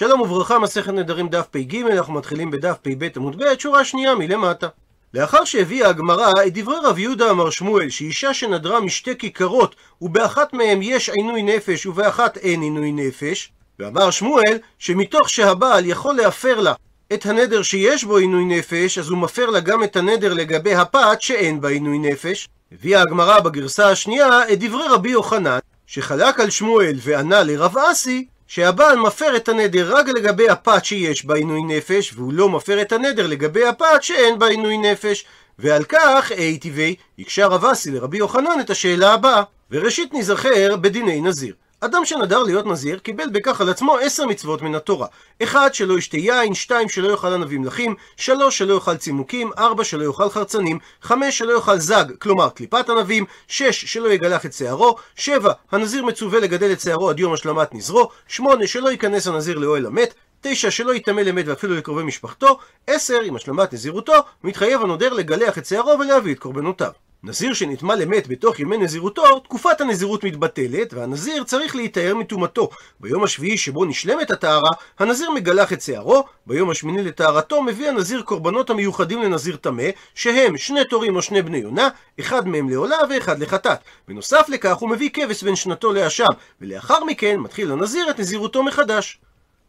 שלום וברכה, מסכת נדרים דף פ"ג, אנחנו מתחילים בדף פ"ב עמוד ב', שורה שנייה מלמטה. לאחר שהביאה הגמרא את דברי רב יהודה אמר שמואל, שאישה שנדרה משתי כיכרות, ובאחת מהם יש עינוי נפש ובאחת אין עינוי נפש, ואמר שמואל, שמתוך שהבעל יכול להפר לה את הנדר שיש בו עינוי נפש, אז הוא מפר לה גם את הנדר לגבי הפת שאין בה עינוי נפש. הביאה הגמרא בגרסה השנייה את דברי רבי יוחנן, שחלק על שמואל וענה לרב אסי, שהבעל מפר את הנדר רק לגבי הפת שיש בה עינוי נפש, והוא לא מפר את הנדר לגבי הפת שאין בה עינוי נפש. ועל כך, אי טבעי, הקשה רב אסי לרבי יוחנן את השאלה הבאה. וראשית נזכר בדיני נזיר. אדם שנדר להיות נזיר, קיבל בכך על עצמו עשר מצוות מן התורה. אחד, שלא ישתה יין, שתיים, שלא יאכל ענבים לחים, שלוש, שלא יאכל צימוקים, ארבע, שלא יאכל חרצנים, חמש, שלא יאכל זג, כלומר קליפת ענבים, שש, שלא יגלח את שערו, שבע, הנזיר מצווה לגדל את שערו עד יום השלמת נזרו, שמונה, שלא ייכנס הנזיר לאוהל המת, תשע, שלא יטמא למת ואפילו לקרובי משפחתו, עשר, עם השלמת נזירותו, מתחייב הנודר לגלח את שערו ולהביא את קורבנותיו. נזיר שנטמא למת בתוך ימי נזירותו, תקופת הנזירות מתבטלת, והנזיר צריך להיטהר מטומאתו. ביום השביעי שבו נשלמת הטהרה, הנזיר מגלח את שערו, ביום השמיני לטהרתו מביא הנזיר קורבנות המיוחדים לנזיר טמא, שהם שני תורים או שני בני יונה, אחד מהם לעולה ואחד לחטאת. בנוסף לכך הוא מביא כבש בין שנתו לאשם, ולאחר מכן מתחיל הנזיר את נזירותו מחדש.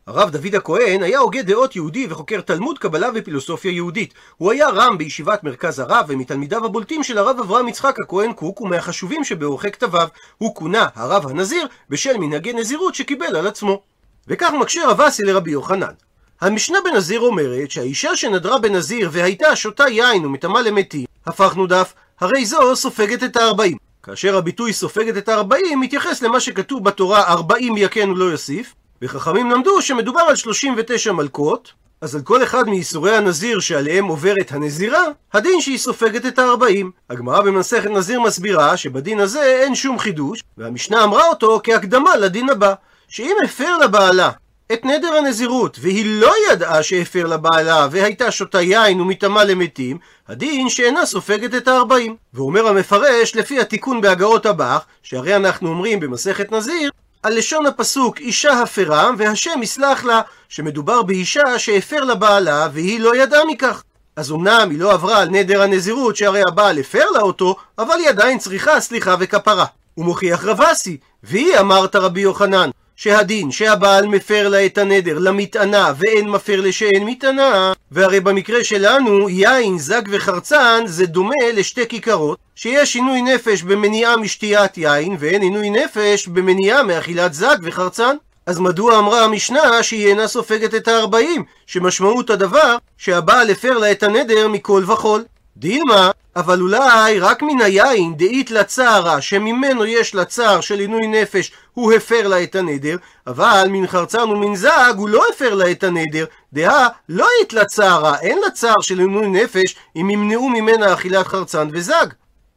הרב דוד הכהן היה הוגה דעות יהודי וחוקר תלמוד, קבלה ופילוסופיה יהודית. הוא היה רם בישיבת מרכז הרב, ומתלמידיו הבולטים של הרב אברהם יצחק הכהן קוק, ומהחשובים שבעורכי כתביו. הוא כונה הרב הנזיר בשל מנהגי נזירות שקיבל על עצמו. וכך מקשה רב אסי לרבי יוחנן. המשנה בנזיר אומרת שהאישה שנדרה בנזיר והייתה שותה יין ומטמא למתים, הפכנו דף, הרי זו סופגת את הארבעים. כאשר הביטוי סופגת את הארבעים מתייחס למה שכתוב בתורה ארבעים יכן ולא יוסיף, וחכמים למדו שמדובר על 39 מלכות, אז על כל אחד מייסורי הנזיר שעליהם עוברת הנזירה, הדין שהיא סופגת את ה-40. הגמרא במסכת נזיר מסבירה שבדין הזה אין שום חידוש, והמשנה אמרה אותו כהקדמה לדין הבא, שאם הפר לבעלה את נדר הנזירות, והיא לא ידעה שהפר לבעלה והייתה שותה יין ומטמא למתים, הדין שאינה סופגת את הארבעים. ואומר המפרש, לפי התיקון בהגאות הבח, שהרי אנחנו אומרים במסכת נזיר, על לשון הפסוק אישה הפרה והשם יסלח לה, שמדובר באישה שהפר לבעלה והיא לא ידעה מכך. אז אמנם היא לא עברה על נדר הנזירות שהרי הבעל הפר לה אותו, אבל היא עדיין צריכה סליחה וכפרה. הוא מוכיח רבסי, והיא אמרת רבי יוחנן, שהדין שהבעל מפר לה את הנדר למטענה ואין מפר לשאין מטענה והרי במקרה שלנו יין, זג וחרצן זה דומה לשתי כיכרות שיש עינוי נפש במניעה משתיית יין ואין עינוי נפש במניעה מאכילת זג וחרצן. אז מדוע אמרה המשנה שהיא אינה סופגת את הארבעים? שמשמעות הדבר שהבעל הפר לה את הנדר מכל וכול דילמה, אבל אולי רק מן היין דאית לצערה, שממנו יש לצער של עינוי נפש, הוא הפר לה את הנדר, אבל מן חרצן ומן זג הוא לא הפר לה את הנדר, דהה לא אית לצערה, אין לצער של עינוי נפש, אם ימנעו ממנה אכילת חרצן וזג.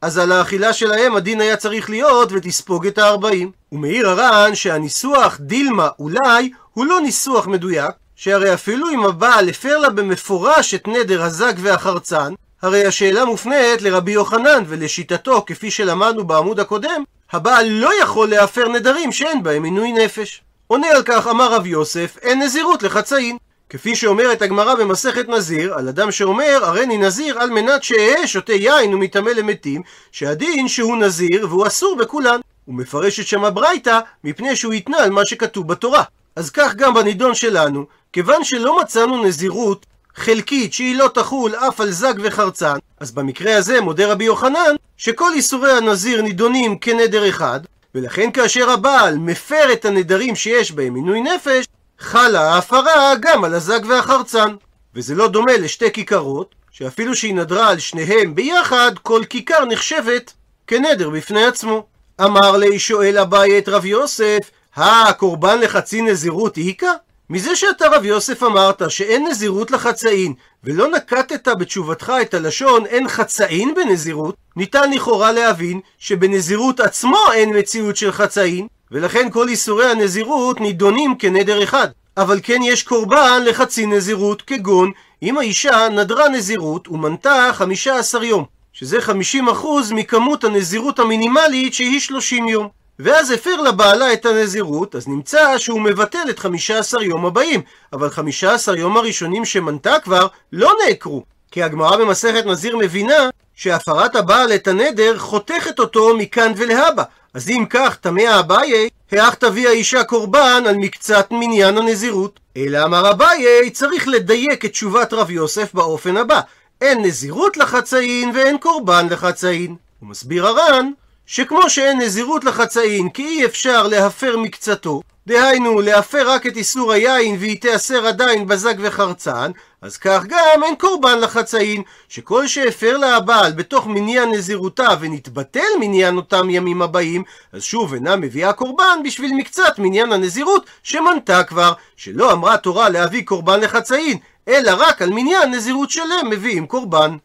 אז על האכילה שלהם הדין היה צריך להיות ותספוג את הארבעים. ומעיר הר"ן שהניסוח דילמה אולי הוא לא ניסוח מדויק, שהרי אפילו אם הבעל הפר לה במפורש את נדר הזג והחרצן, הרי השאלה מופנית לרבי יוחנן, ולשיטתו, כפי שלמדנו בעמוד הקודם, הבעל לא יכול להפר נדרים שאין בהם עינוי נפש. עונה על כך אמר רב יוסף, אין נזירות לחצאין. כפי שאומרת הגמרא במסכת נזיר, על אדם שאומר, הריני נזיר על מנת שאהה שותה יין ומטמא למתים, שהדין שהוא נזיר והוא אסור בכולן. הוא מפרש את שם הברייתא, מפני שהוא יתנה על מה שכתוב בתורה. אז כך גם בנידון שלנו, כיוון שלא מצאנו נזירות חלקית שהיא לא תחול אף על זג וחרצן, אז במקרה הזה מודה רבי יוחנן שכל איסורי הנזיר נידונים כנדר אחד, ולכן כאשר הבעל מפר את הנדרים שיש בהם עינוי נפש, חלה ההפרה גם על הזג והחרצן. וזה לא דומה לשתי כיכרות, שאפילו שהיא נדרה על שניהם ביחד, כל כיכר נחשבת כנדר בפני עצמו. אמר לי שואל אביי את רב יוסף, הקורבן לחצי נזירות איכא? מזה שאתה רב יוסף אמרת שאין נזירות לחצאין, ולא נקטת בתשובתך את הלשון אין חצאין בנזירות, ניתן לכאורה להבין שבנזירות עצמו אין מציאות של חצאין, ולכן כל איסורי הנזירות נידונים כנדר אחד. אבל כן יש קורבן לחצי נזירות, כגון אם האישה נדרה נזירות ומנתה 15 יום, שזה 50% מכמות הנזירות המינימלית שהיא 30 יום. ואז הפר לבעלה את הנזירות, אז נמצא שהוא מבטל את 15 יום הבאים, אבל 15 יום הראשונים שמנתה כבר לא נעקרו, כי הגמרא במסכת נזיר מבינה שהפרת הבעל את הנדר חותכת אותו מכאן ולהבא. אז אם כך, תמה אביי, האך תביא האישה קורבן על מקצת מניין הנזירות. אלא אמר אביי, צריך לדייק את תשובת רב יוסף באופן הבא: אין נזירות לחצאין ואין קורבן לחצאין. הוא מסביר הר"ן שכמו שאין נזירות לחצאין כי אי אפשר להפר מקצתו, דהיינו להפר רק את איסור היין והיא תיאסר עדיין בזק וחרצן, אז כך גם אין קורבן לחצאין, שכל שהפר לה הבעל בתוך מניין נזירותה ונתבטל מניין אותם ימים הבאים, אז שוב אינה מביאה קורבן בשביל מקצת מניין הנזירות שמנתה כבר, שלא אמרה תורה להביא קורבן לחצאין, אלא רק על מניין נזירות שלם מביאים קורבן.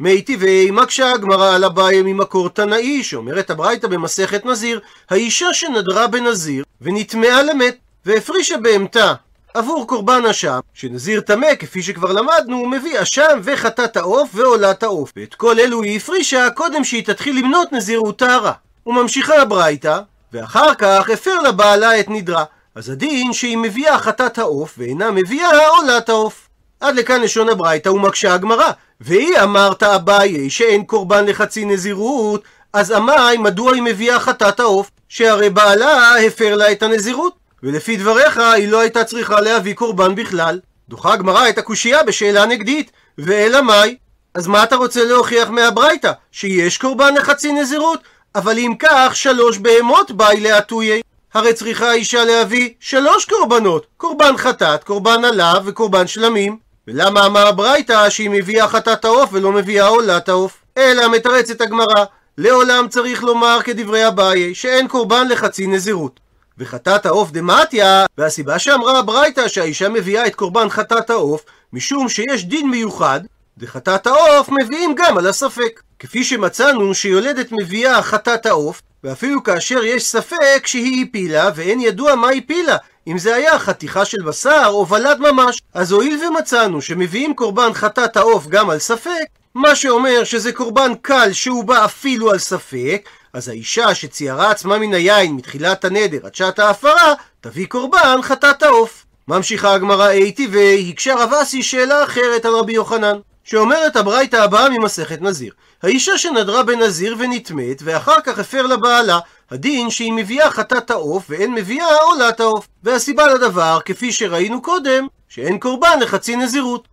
מי טבעי מקשה הגמרא על אביי ממקור תנאי, שאומרת הברייתא במסכת נזיר, האישה שנדרה בנזיר ונטמעה למת, והפרישה בהמתה עבור קורבן אשם, שנזיר טמא, כפי שכבר למדנו, הוא מביא אשם וחטאת העוף ועולת העוף. ואת כל אלו היא הפרישה קודם שהיא תתחיל למנות נזירות טהרה. וממשיכה הברייתא, ואחר כך הפר לבעלה את נדרה. אז הדין שהיא מביאה חטאת העוף ואינה מביאה עולת העוף. עד לכאן לשון הברייתא ומקשה הגמרא. והיא אמרת אביי שאין קורבן לחצי נזירות, אז עמי מדוע היא מביאה חטאת העוף? שהרי בעלה הפר לה את הנזירות. ולפי דבריך היא לא הייתה צריכה להביא קורבן בכלל. דוחה הגמרא את הקושייה בשאלה נגדית, ואלא מאי? אז מה אתה רוצה להוכיח מהברייתא? שיש קורבן לחצי נזירות? אבל אם כך, שלוש בהמות באי להטויי. הרי צריכה האישה להביא שלוש קורבנות, קורבן חטאת, קורבן עליו וקורבן שלמים. ולמה אמר הברייתא שהיא מביאה חטאת העוף ולא מביאה עולת העוף? אלא מתרצת הגמרא, לעולם צריך לומר כדברי אביי, שאין קורבן לחצי נזירות. וחטאת העוף דמטיה, והסיבה שאמרה הברייתא שהאישה מביאה את קורבן חטאת העוף, משום שיש דין מיוחד, דחטאת העוף מביאים גם על הספק. כפי שמצאנו שיולדת מביאה חטאת העוף, ואפילו כאשר יש ספק שהיא הפילה ואין ידוע מה הפילה, אם זה היה חתיכה של בשר או ולד ממש. אז הואיל ומצאנו שמביאים קורבן חטאת העוף גם על ספק, מה שאומר שזה קורבן קל שהוא בא אפילו על ספק, אז האישה שציירה עצמה מן היין מתחילת הנדר עד שעת ההפרה, תביא קורבן חטאת העוף. ממשיכה הגמרא אייתי והקשה רב אסי שאלה אחרת על רבי יוחנן, שאומרת הברייתא הבאה ממסכת נזיר. האישה שנדרה בנזיר ונטמאת, ואחר כך הפר לבעלה, הדין שהיא מביאה חטאת העוף ואין מביאה עולת העוף. והסיבה לדבר, כפי שראינו קודם, שאין קורבן לחצי נזירות.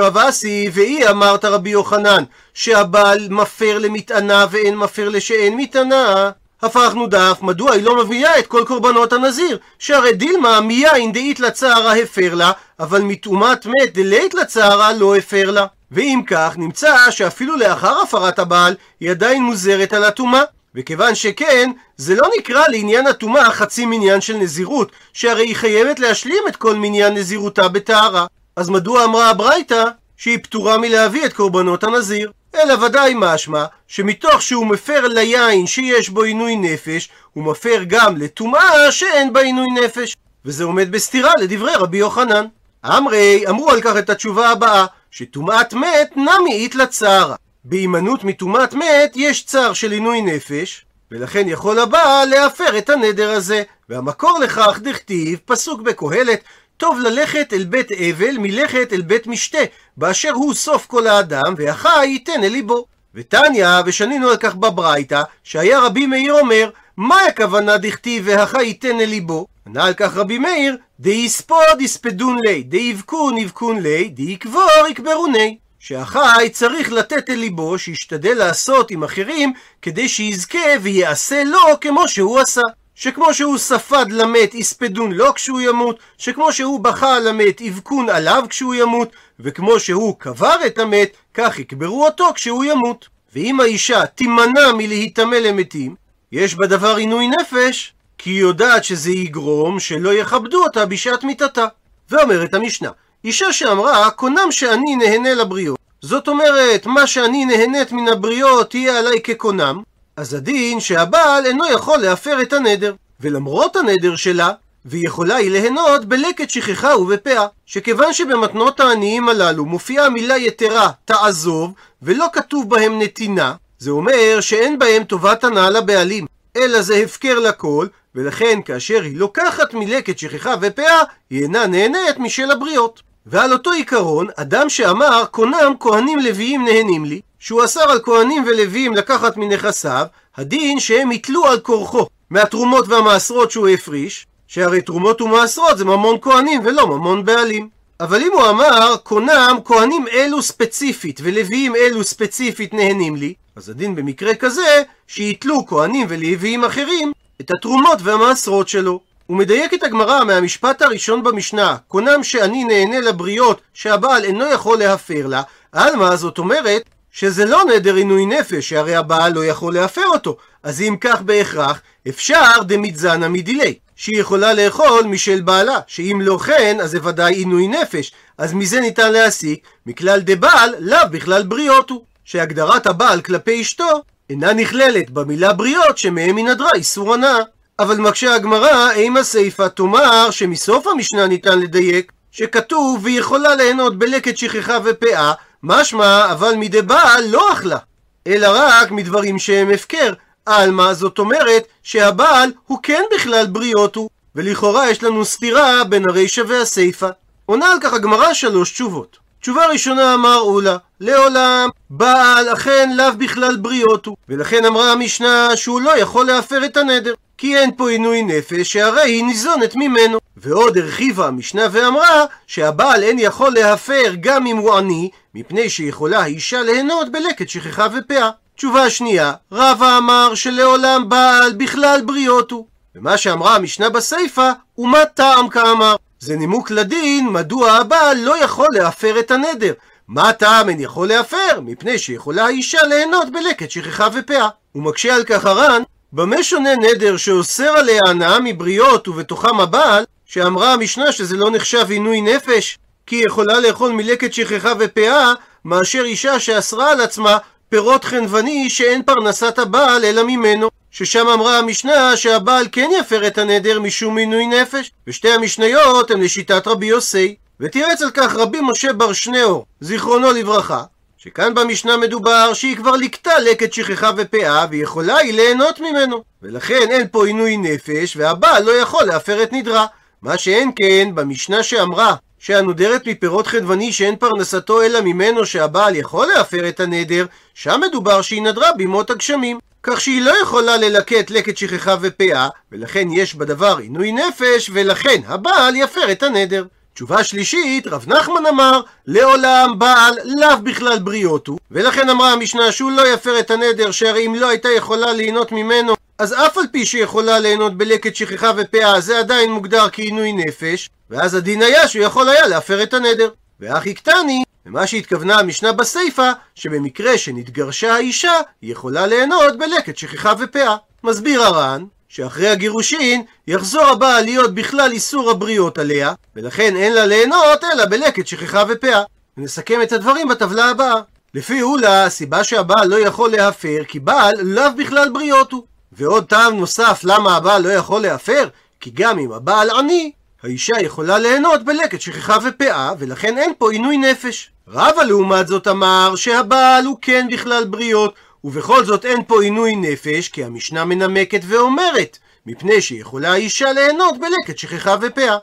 רב אסי, ואי אמרת רבי יוחנן, שהבעל מפר למטענה ואין מפר לשאין מטענה. הפכנו דף, מדוע היא לא מביאה את כל קורבנות הנזיר? שהרי דילמה מיין דאית לצערה הפר לה, אבל מטומאת מת דלית לצערה לא הפר לה. ואם כך, נמצא שאפילו לאחר הפרת הבעל, היא עדיין מוזרת על הטומאה. וכיוון שכן, זה לא נקרא לעניין הטומאה חצי מניין של נזירות, שהרי היא חייבת להשלים את כל מניין נזירותה בטהרה. אז מדוע אמרה הברייתא שהיא פטורה מלהביא את קורבנות הנזיר? אלא ודאי משמע שמתוך שהוא מפר ליין שיש בו עינוי נפש, הוא מפר גם לטומאה שאין בה עינוי נפש. וזה עומד בסתירה לדברי רבי יוחנן. אמרי אמרו על כך את התשובה הבאה, שטומאת מת נמי אית לצערה. בהימנעות מטומאת מת יש צער של עינוי נפש, ולכן יכול הבעל להפר את הנדר הזה. והמקור לכך דכתיב, פסוק בקהלת, טוב ללכת אל בית אבל מלכת אל בית משתה, באשר הוא סוף כל האדם, והחי ייתן אל ליבו. ותניא, ושנינו על כך בברייתא, שהיה רבי מאיר אומר, מה הכוונה דכתיב והחי ייתן אל ליבו? ענה על כך רבי מאיר, דאיספוד יספדון לי, דאיבקון יבקון לי, דאיקבור יקברוני. שהחי צריך לתת אל ליבו, שישתדל לעשות עם אחרים, כדי שיזכה ויעשה לו כמו שהוא עשה. שכמו שהוא ספד למת יספדון לו כשהוא ימות, שכמו שהוא בכה על המת יבכון עליו כשהוא ימות, וכמו שהוא קבר את המת, כך יקברו אותו כשהוא ימות. ואם האישה תימנע מלהיטמא למתים, יש בדבר עינוי נפש, כי היא יודעת שזה יגרום שלא יכבדו אותה בשעת מיתתה. ואומרת המשנה, אישה שאמרה, קונם שאני נהנה לבריות. זאת אומרת, מה שאני נהנית מן הבריות תהיה עליי כקונם, אז הדין שהבעל אינו יכול להפר את הנדר. ולמרות הנדר שלה, ויכולה היא ליהנות בלקט שכחה ובפאה. שכיוון שבמתנות העניים הללו מופיעה המילה יתרה, תעזוב, ולא כתוב בהם נתינה, זה אומר שאין בהם טובת הנאה לבעלים. אלא זה הפקר לכל, ולכן כאשר היא לוקחת מלקט שכחה ופאה, היא אינה נהנית משל הבריות. ועל אותו עיקרון, אדם שאמר, קונם כהנים לוויים נהנים לי, שהוא אסר על כהנים ולוויים לקחת מנכסיו, הדין שהם יתלו על כורחו מהתרומות והמעשרות שהוא הפריש, שהרי תרומות ומעשרות זה ממון כהנים ולא ממון בעלים. אבל אם הוא אמר, קונם כהנים אלו ספציפית ולוויים אלו ספציפית נהנים לי, אז הדין במקרה כזה, שיתלו כהנים ולוויים אחרים את התרומות והמעשרות שלו. הוא מדייק את הגמרא מהמשפט הראשון במשנה, קונם שאני נהנה לבריות שהבעל אינו יכול להפר לה, עלמא זאת אומרת שזה לא נדר עינוי נפש, שהרי הבעל לא יכול להפר אותו. אז אם כך בהכרח, אפשר דמיתזנה מדילי, שהיא יכולה לאכול משל בעלה, שאם לא כן, אז זה ודאי עינוי נפש. אז מזה ניתן להסיק, מכלל דבעל, לאו בכלל בריות הוא. שהגדרת הבעל כלפי אשתו אינה נכללת במילה בריות שמהם היא נדרה איסור הנאה. אבל מקשה הגמרא, אם הסיפא תאמר שמסוף המשנה ניתן לדייק, שכתוב והיא יכולה ליהנות בלקט שכחה ופאה, משמע אבל מדי בעל לא אכלה, אלא רק מדברים שהם הפקר. עלמא זאת אומרת שהבעל הוא כן בכלל בריות הוא, ולכאורה יש לנו סתירה בין הרישא והסיפא. עונה על כך הגמרא שלוש תשובות. תשובה ראשונה אמר אולה, לעולם בעל אכן לאו בכלל בריות הוא, ולכן אמרה המשנה שהוא לא יכול להפר את הנדר. כי אין פה עינוי נפש, שהרי היא ניזונת ממנו. ועוד הרחיבה המשנה ואמרה שהבעל אין יכול להפר גם אם הוא עני, מפני שיכולה האישה ליהנות בלקט שכחה ופאה. תשובה שנייה, רבא אמר שלעולם בעל בכלל בריות הוא. ומה שאמרה המשנה בסיפא, ומה טעם כאמר. זה נימוק לדין מדוע הבעל לא יכול להפר את הנדר. מה טעם אין יכול להפר? מפני שיכולה האישה ליהנות בלקט שכחה ופאה. הוא מקשה על כך הר"ן במה שונה נדר שאוסר עליה הנאה מבריות ובתוכם הבעל, שאמרה המשנה שזה לא נחשב עינוי נפש, כי היא יכולה לאכול מלקט שכחה ופאה, מאשר אישה שאסרה על עצמה פירות חנווני שאין פרנסת הבעל אלא ממנו. ששם אמרה המשנה שהבעל כן יפר את הנדר משום עינוי נפש, ושתי המשניות הן לשיטת רבי יוסי. ותירץ על כך רבי משה בר שניאור, זיכרונו לברכה, שכאן במשנה מדובר שהיא כבר לקטה לקט שכחה ופאה ויכולה היא ליהנות ממנו. ולכן אין פה עינוי נפש והבעל לא יכול להפר את נדרה. מה שאין כן במשנה שאמרה שהנודרת מפירות חדווני שאין פרנסתו אלא ממנו שהבעל יכול להפר את הנדר שם מדובר שהיא נדרה בימות הגשמים. כך שהיא לא יכולה ללקט לקט שכחה ופאה ולכן יש בדבר עינוי נפש ולכן הבעל יפר את הנדר תשובה שלישית, רב נחמן אמר, לעולם בעל לאו בכלל בריות הוא, ולכן אמרה המשנה שהוא לא יפר את הנדר, שהרי אם לא הייתה יכולה ליהנות ממנו, אז אף על פי שיכולה ליהנות בלקט שכחה ופאה, זה עדיין מוגדר כעינוי נפש, ואז הדין היה שהוא יכול היה להפר את הנדר. ואחי קטני, ומה שהתכוונה המשנה בסיפא, שבמקרה שנתגרשה האישה, היא יכולה ליהנות בלקט שכחה ופאה. מסביר הר"ן, שאחרי הגירושין יחזור הבעל להיות בכלל איסור הבריות עליה, ולכן אין לה ליהנות אלא בלקט שכחה ופאה. ונסכם את הדברים בטבלה הבאה. לפי אולה, הסיבה שהבעל לא יכול להפר, כי בעל לאו בכלל בריות הוא. ועוד טעם נוסף למה הבעל לא יכול להפר, כי גם אם הבעל עני, האישה יכולה ליהנות בלקט שכחה ופאה, ולכן אין פה עינוי נפש. רבא לעומת זאת אמר שהבעל הוא כן בכלל בריות, ובכל זאת אין פה עינוי נפש, כי המשנה מנמקת ואומרת, מפני שיכולה האישה ליהנות בלקט שכחה ופאה.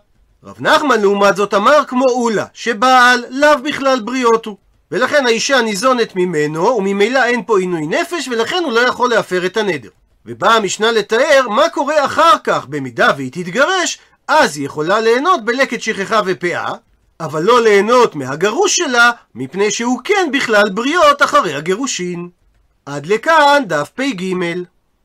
רב נחמן לעומת זאת אמר כמו אולה, שבעל לאו בכלל בריות הוא. ולכן האישה ניזונת ממנו, וממילא אין פה עינוי נפש, ולכן הוא לא יכול להפר את הנדר. ובאה המשנה לתאר מה קורה אחר כך, במידה והיא תתגרש, אז היא יכולה ליהנות בלקט שכחה ופאה, אבל לא ליהנות מהגרוש שלה, מפני שהוא כן בכלל בריות אחרי הגירושין. עד לכאן דף פ"ג